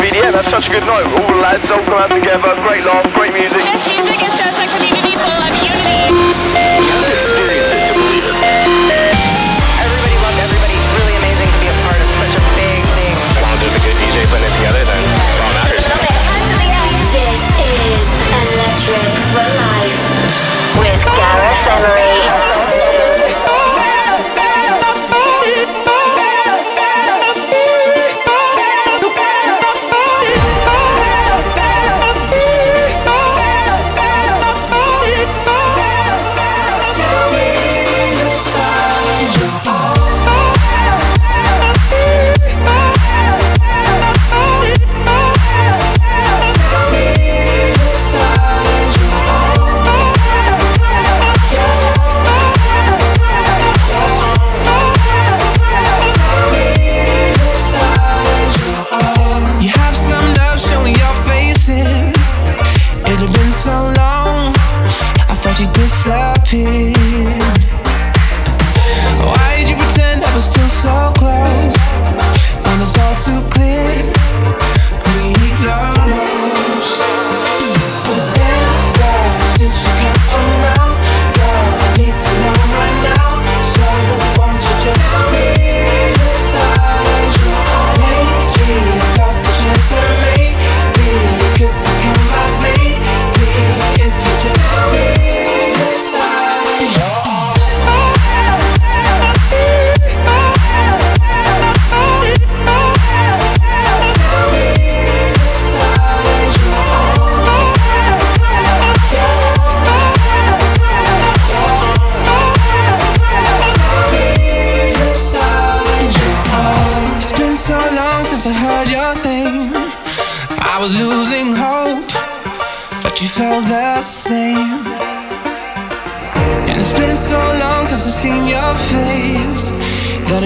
VDM. Had such a good night. All the lads all come out together. Great laugh, great music.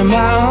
My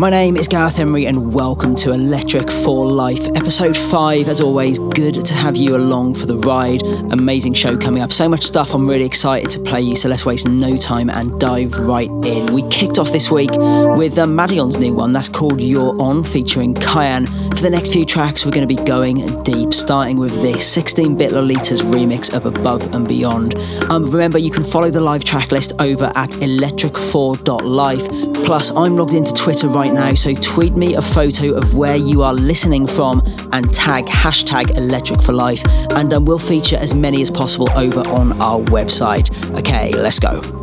My name is Gareth Emery and welcome to Electric for Life, episode 5. As always, good to have you along for the ride. Amazing show coming up. So much stuff I'm really excited to play you, so let's waste no time and dive right in. We kicked off this week with uh, Madeon's new one, that's called You're On, featuring Kyan. For the next few tracks, we're going to be going deep, starting with this 16 bit Lolita's remix of Above and Beyond. Um, remember, you can follow the live track list over at electric4.life. Plus, I'm logged into Twitter right now, so tweet me a photo of where you are listening from and tag hashtag electric for life, and um, we'll feature as many as possible over on our website. Okay, let's go.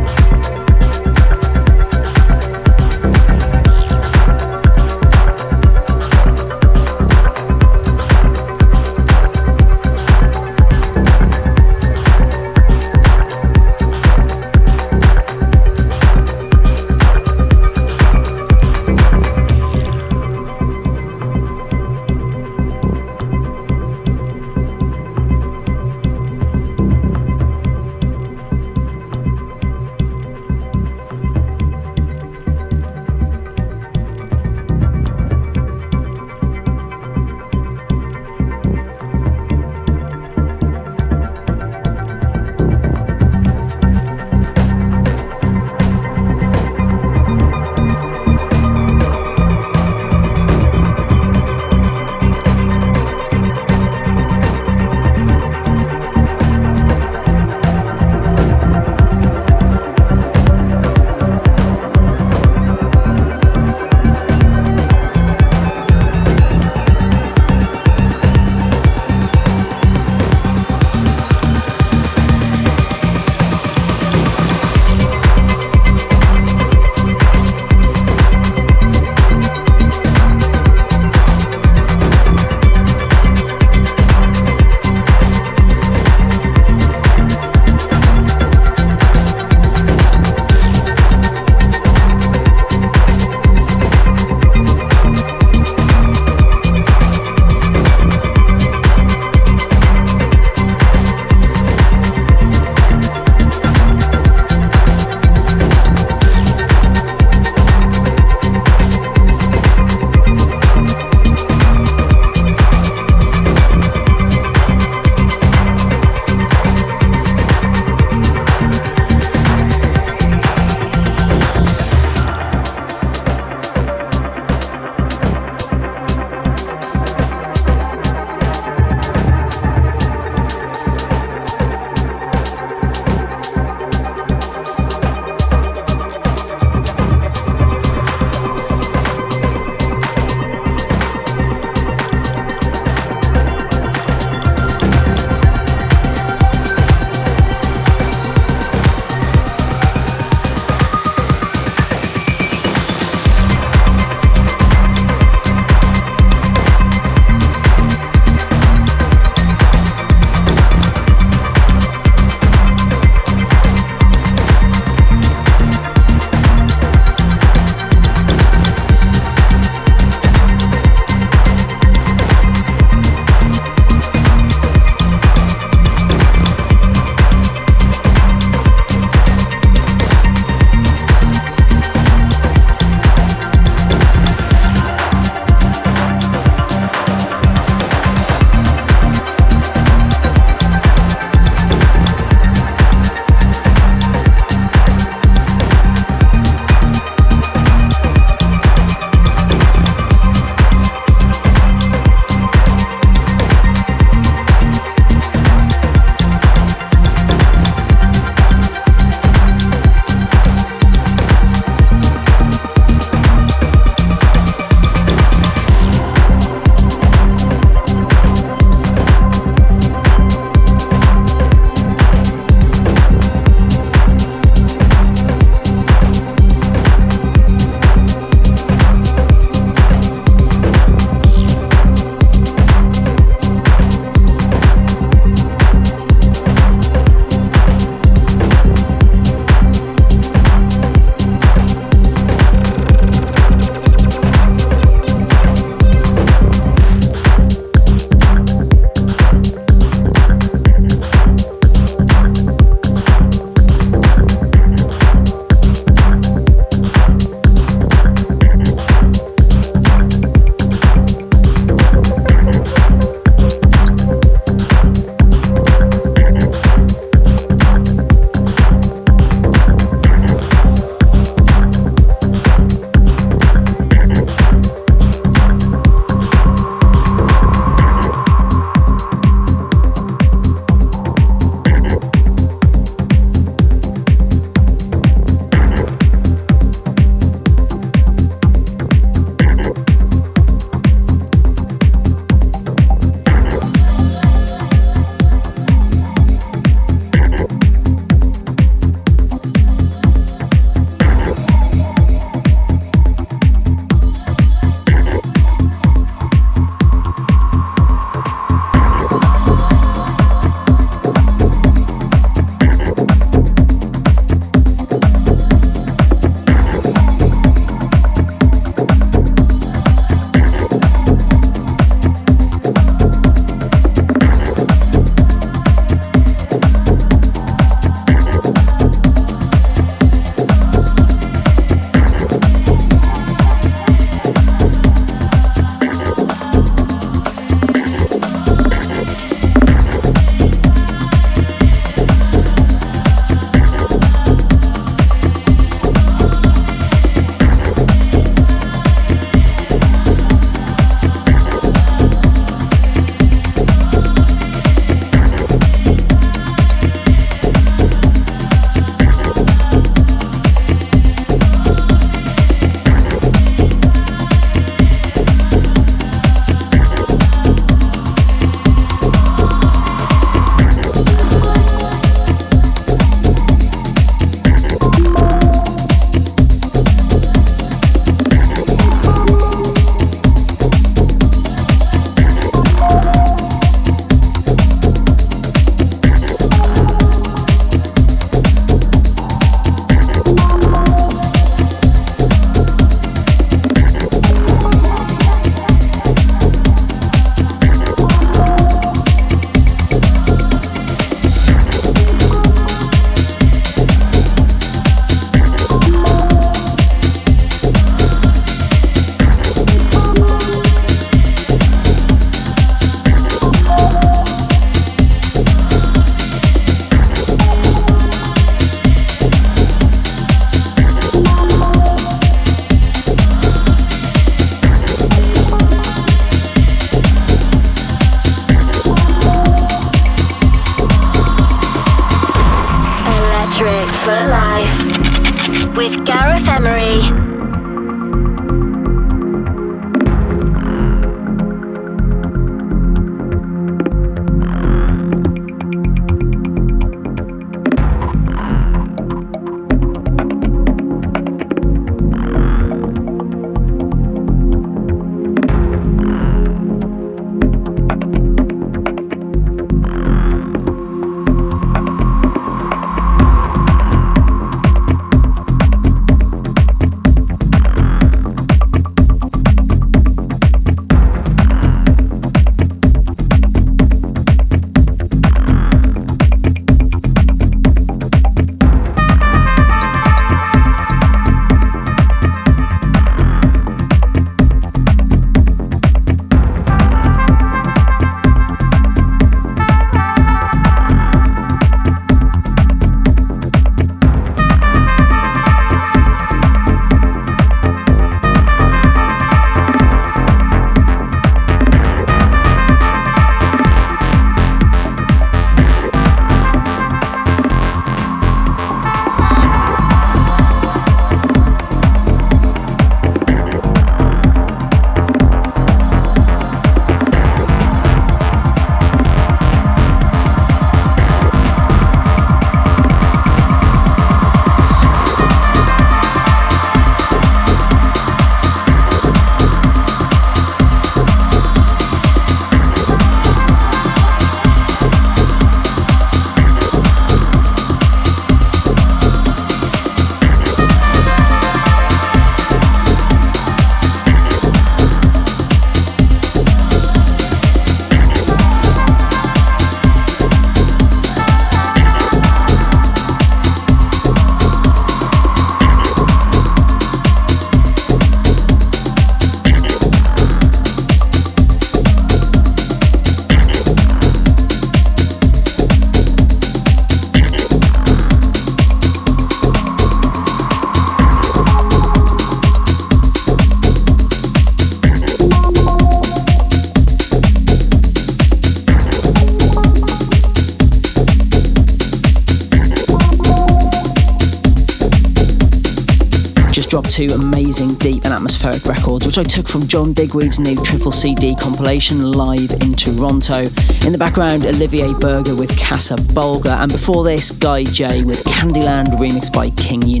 Atmospheric records, which I took from John Digweed's new triple CD compilation live in Toronto. In the background, Olivier Berger with Casa Bulga, and before this, Guy J with Candyland remixed by King Unique.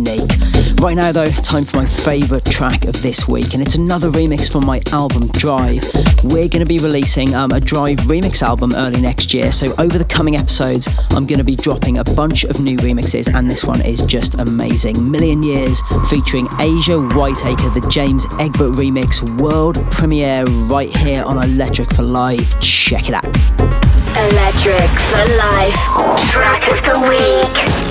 Right now, though, time for my favourite track of this week, and it's another remix from my album Drive. We're going to be releasing um, a Drive remix album early next year, so over the coming episodes, I'm going to be dropping a bunch of new remixes, and this one is just amazing. Million Years featuring Asia Whiteacre, the James Egbert remix, world premiere right here on Electric for Life. Check it out. Electric for Life, track of the week.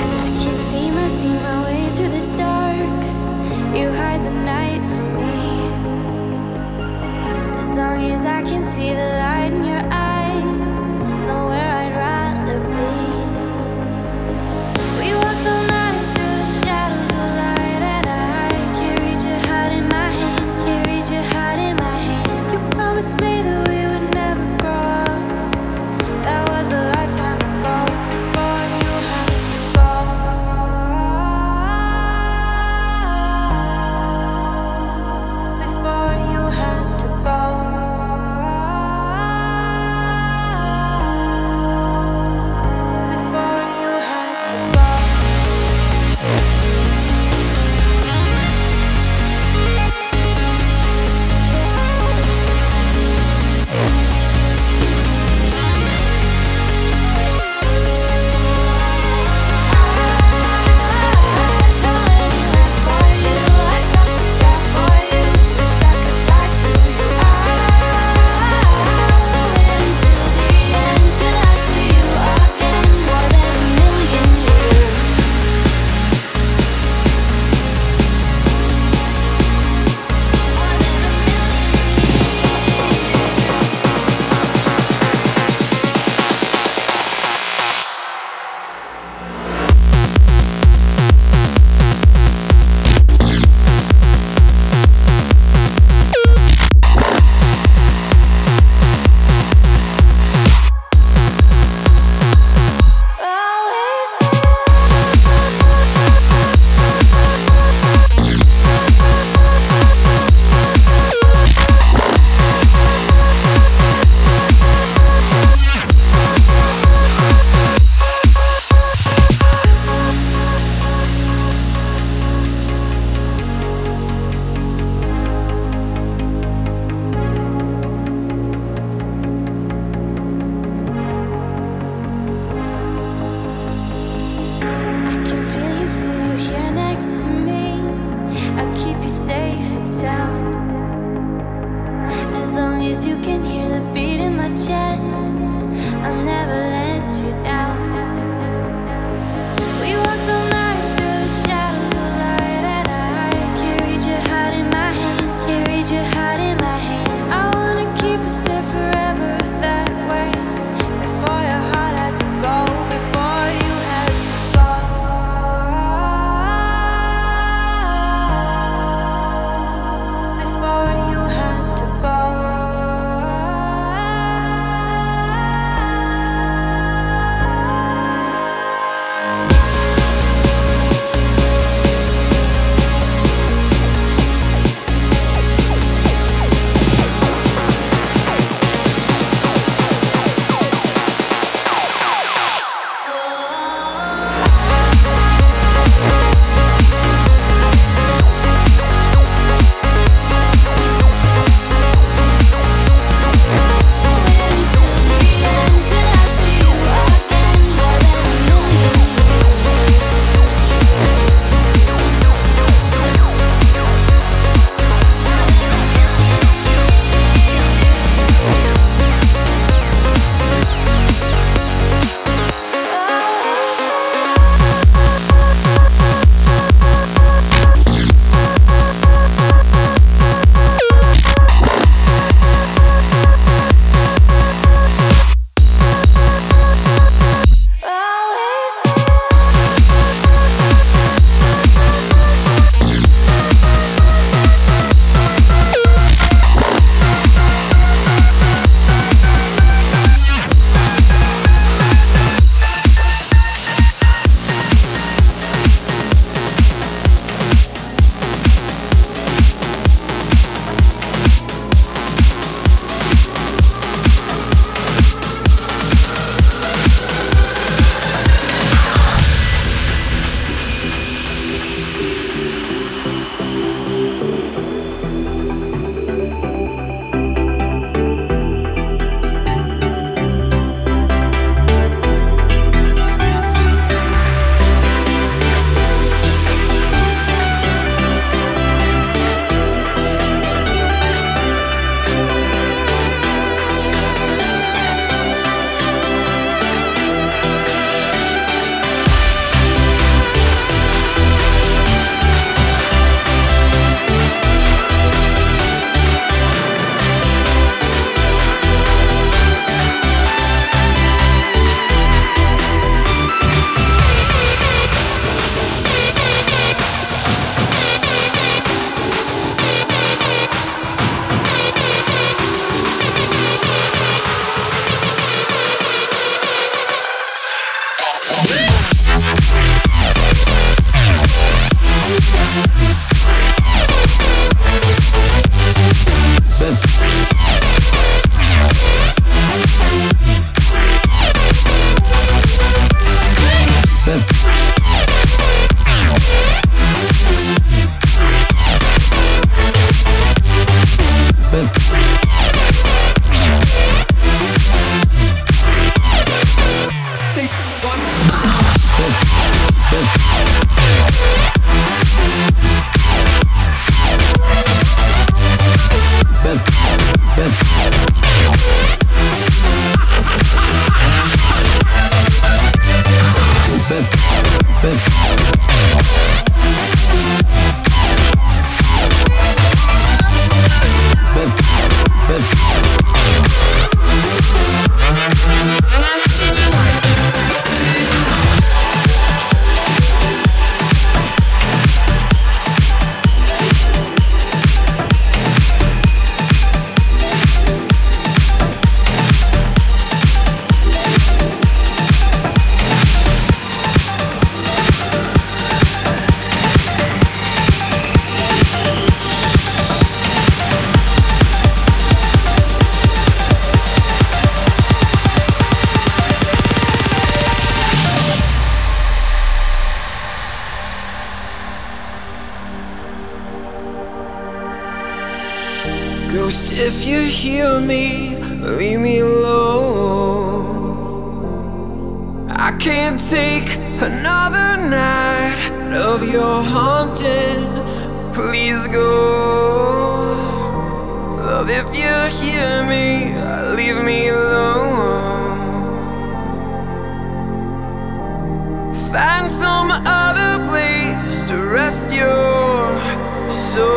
other place to rest your soul.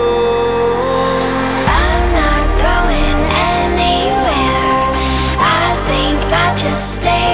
I'm not going anywhere. I think I just stay.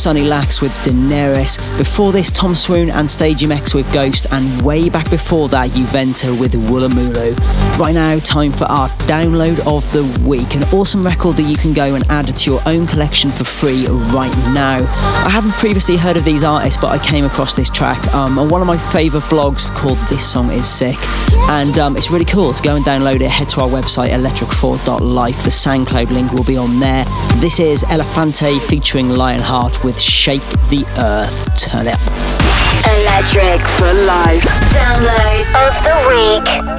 Sunny Lax with Daenerys. Before this, Tom Swoon and Stadiumx with Ghost, and way back before that, Juventa with Woolamulu. Right now, time for our download of the week, an awesome record that you can go and add to your own collection for free right now. I haven't previously heard of these artists, but I came across this track um, on one of my favourite blogs called This Song Is Sick, and um, it's really cool. So go and download it. Head to our website electric4.life. The SoundCloud link will be on there. This is Elefante featuring Lionheart with Shake the Earth. Turn it up. Electric for life. Download of the week.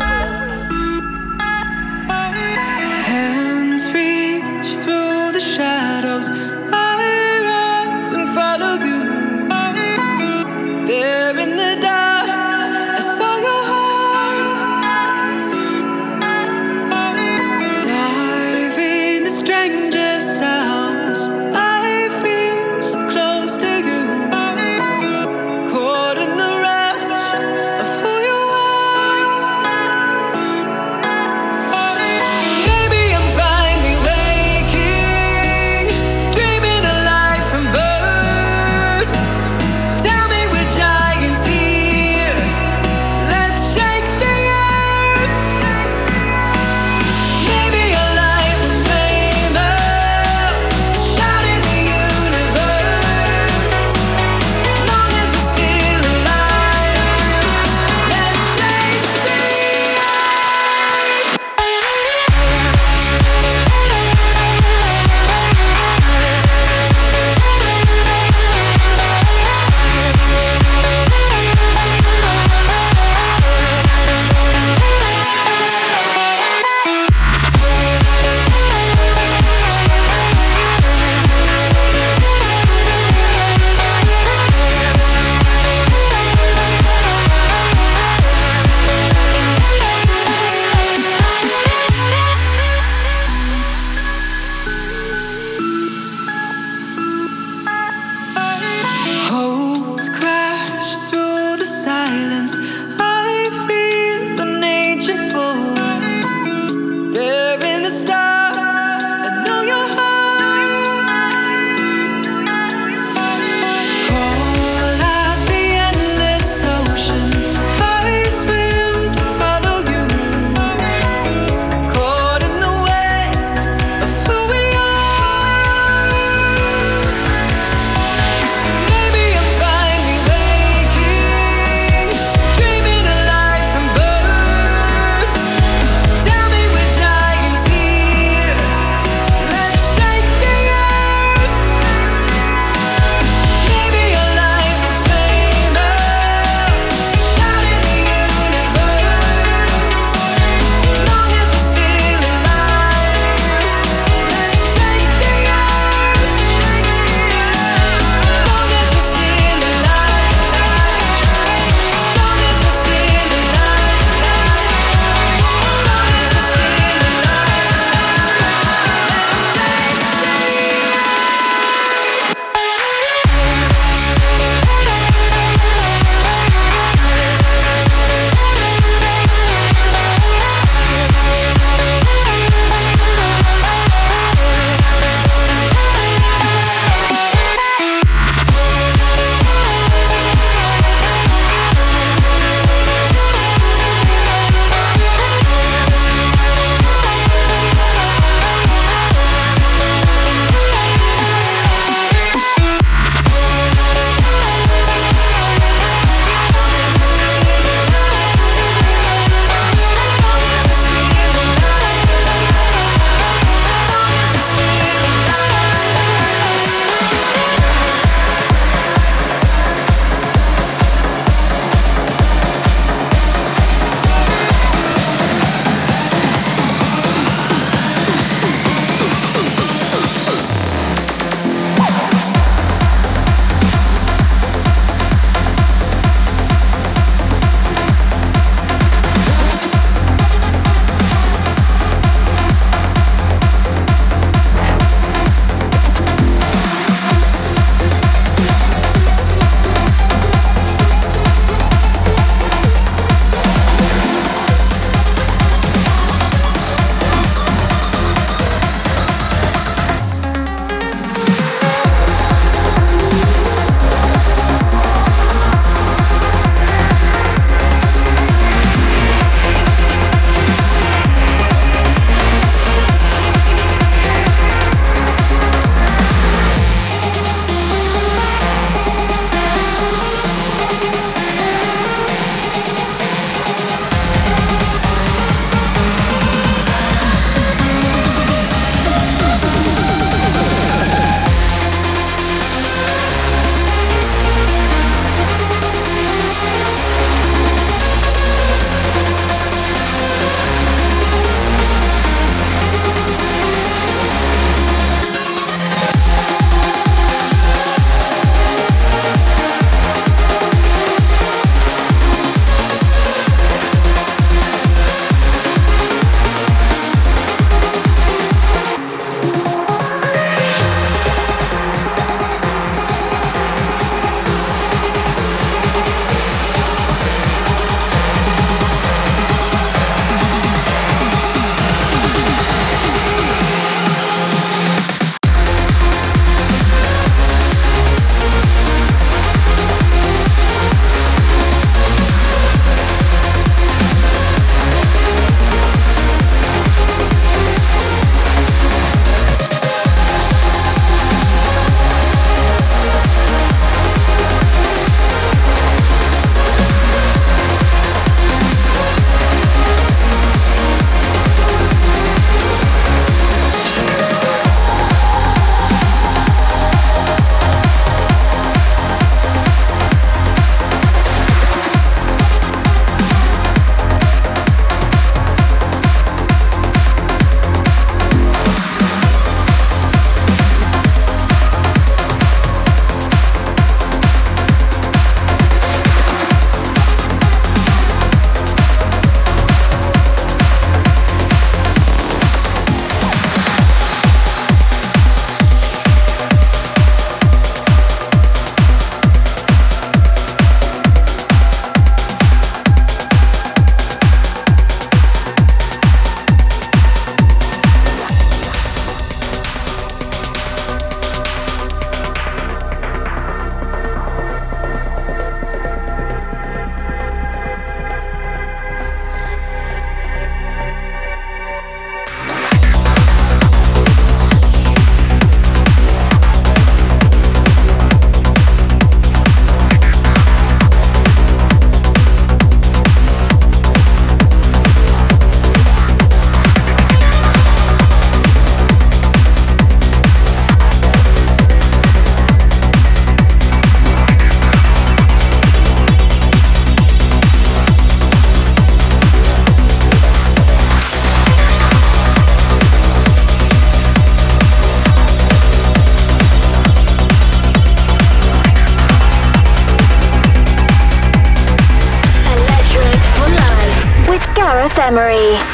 Emery.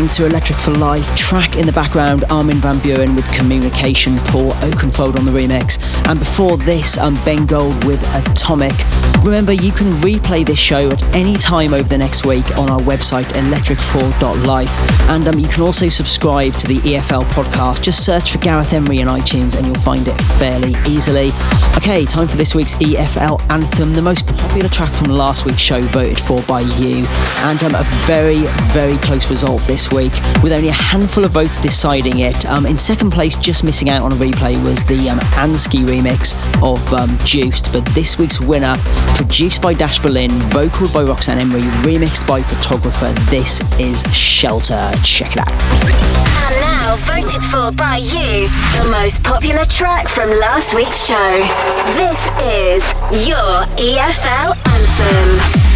Listening to Electric for Life. Track in the background, Armin van Buuren with Communication, Paul Oakenfold on the remix. And before this, I'm Ben Gold with Atomic. Remember, you can replay this show at any time over the next week on our website, electric4.life. And um, you can also subscribe to the EFL podcast. Just search for Gareth Emery in iTunes and you'll find it fairly easily. Okay, time for this week's EFL anthem, the most popular track from last week's show voted for by you. And um, a very, very close result this week, with only a handful of votes deciding it. Um, in second place, just missing out on a replay, was the um, remix of um, Juiced. But this week's winner, produced by Dash Berlin, vocal by Roxanne Emery, remixed by Photographer, this is Shelter. Check it out. And now voted for by you, the most popular track from last week's show. This is your EFL anthem.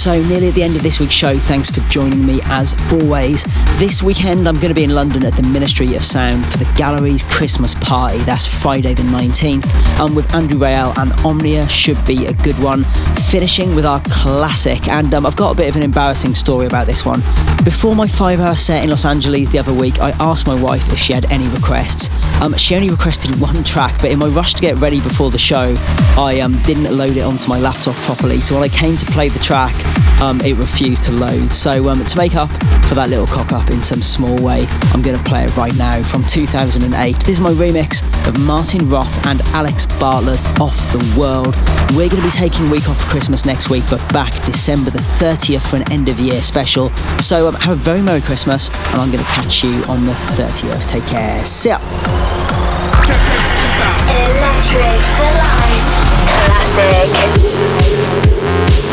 So, nearly at the end of this week's show, thanks for joining me as always. This weekend, I'm going to be in London at the Ministry of Sound for the Gallery's Christmas party. That's Friday the 19th. I'm with Andrew Rayel and Omnia, should be a good one. Finishing with our classic, and um, I've got a bit of an embarrassing story about this one. Before my five hour set in Los Angeles the other week, I asked my wife if she had any requests. Um, she only requested one track, but in my rush to get ready before the show, I um, didn't load it onto my laptop properly. So when I came to play the track, um, it refused to load. So um, to make up for that little cock up in some small way, I'm going to play it right now from 2008. This is my remix of Martin Roth and Alex Bartlett, Off the World. We're going to be taking week off for Christmas next week, but back December the 30th for an end of year special. So um, have a very Merry Christmas, and I'm going to catch you on the 30th. Take care. See ya. Electric for life. Classic.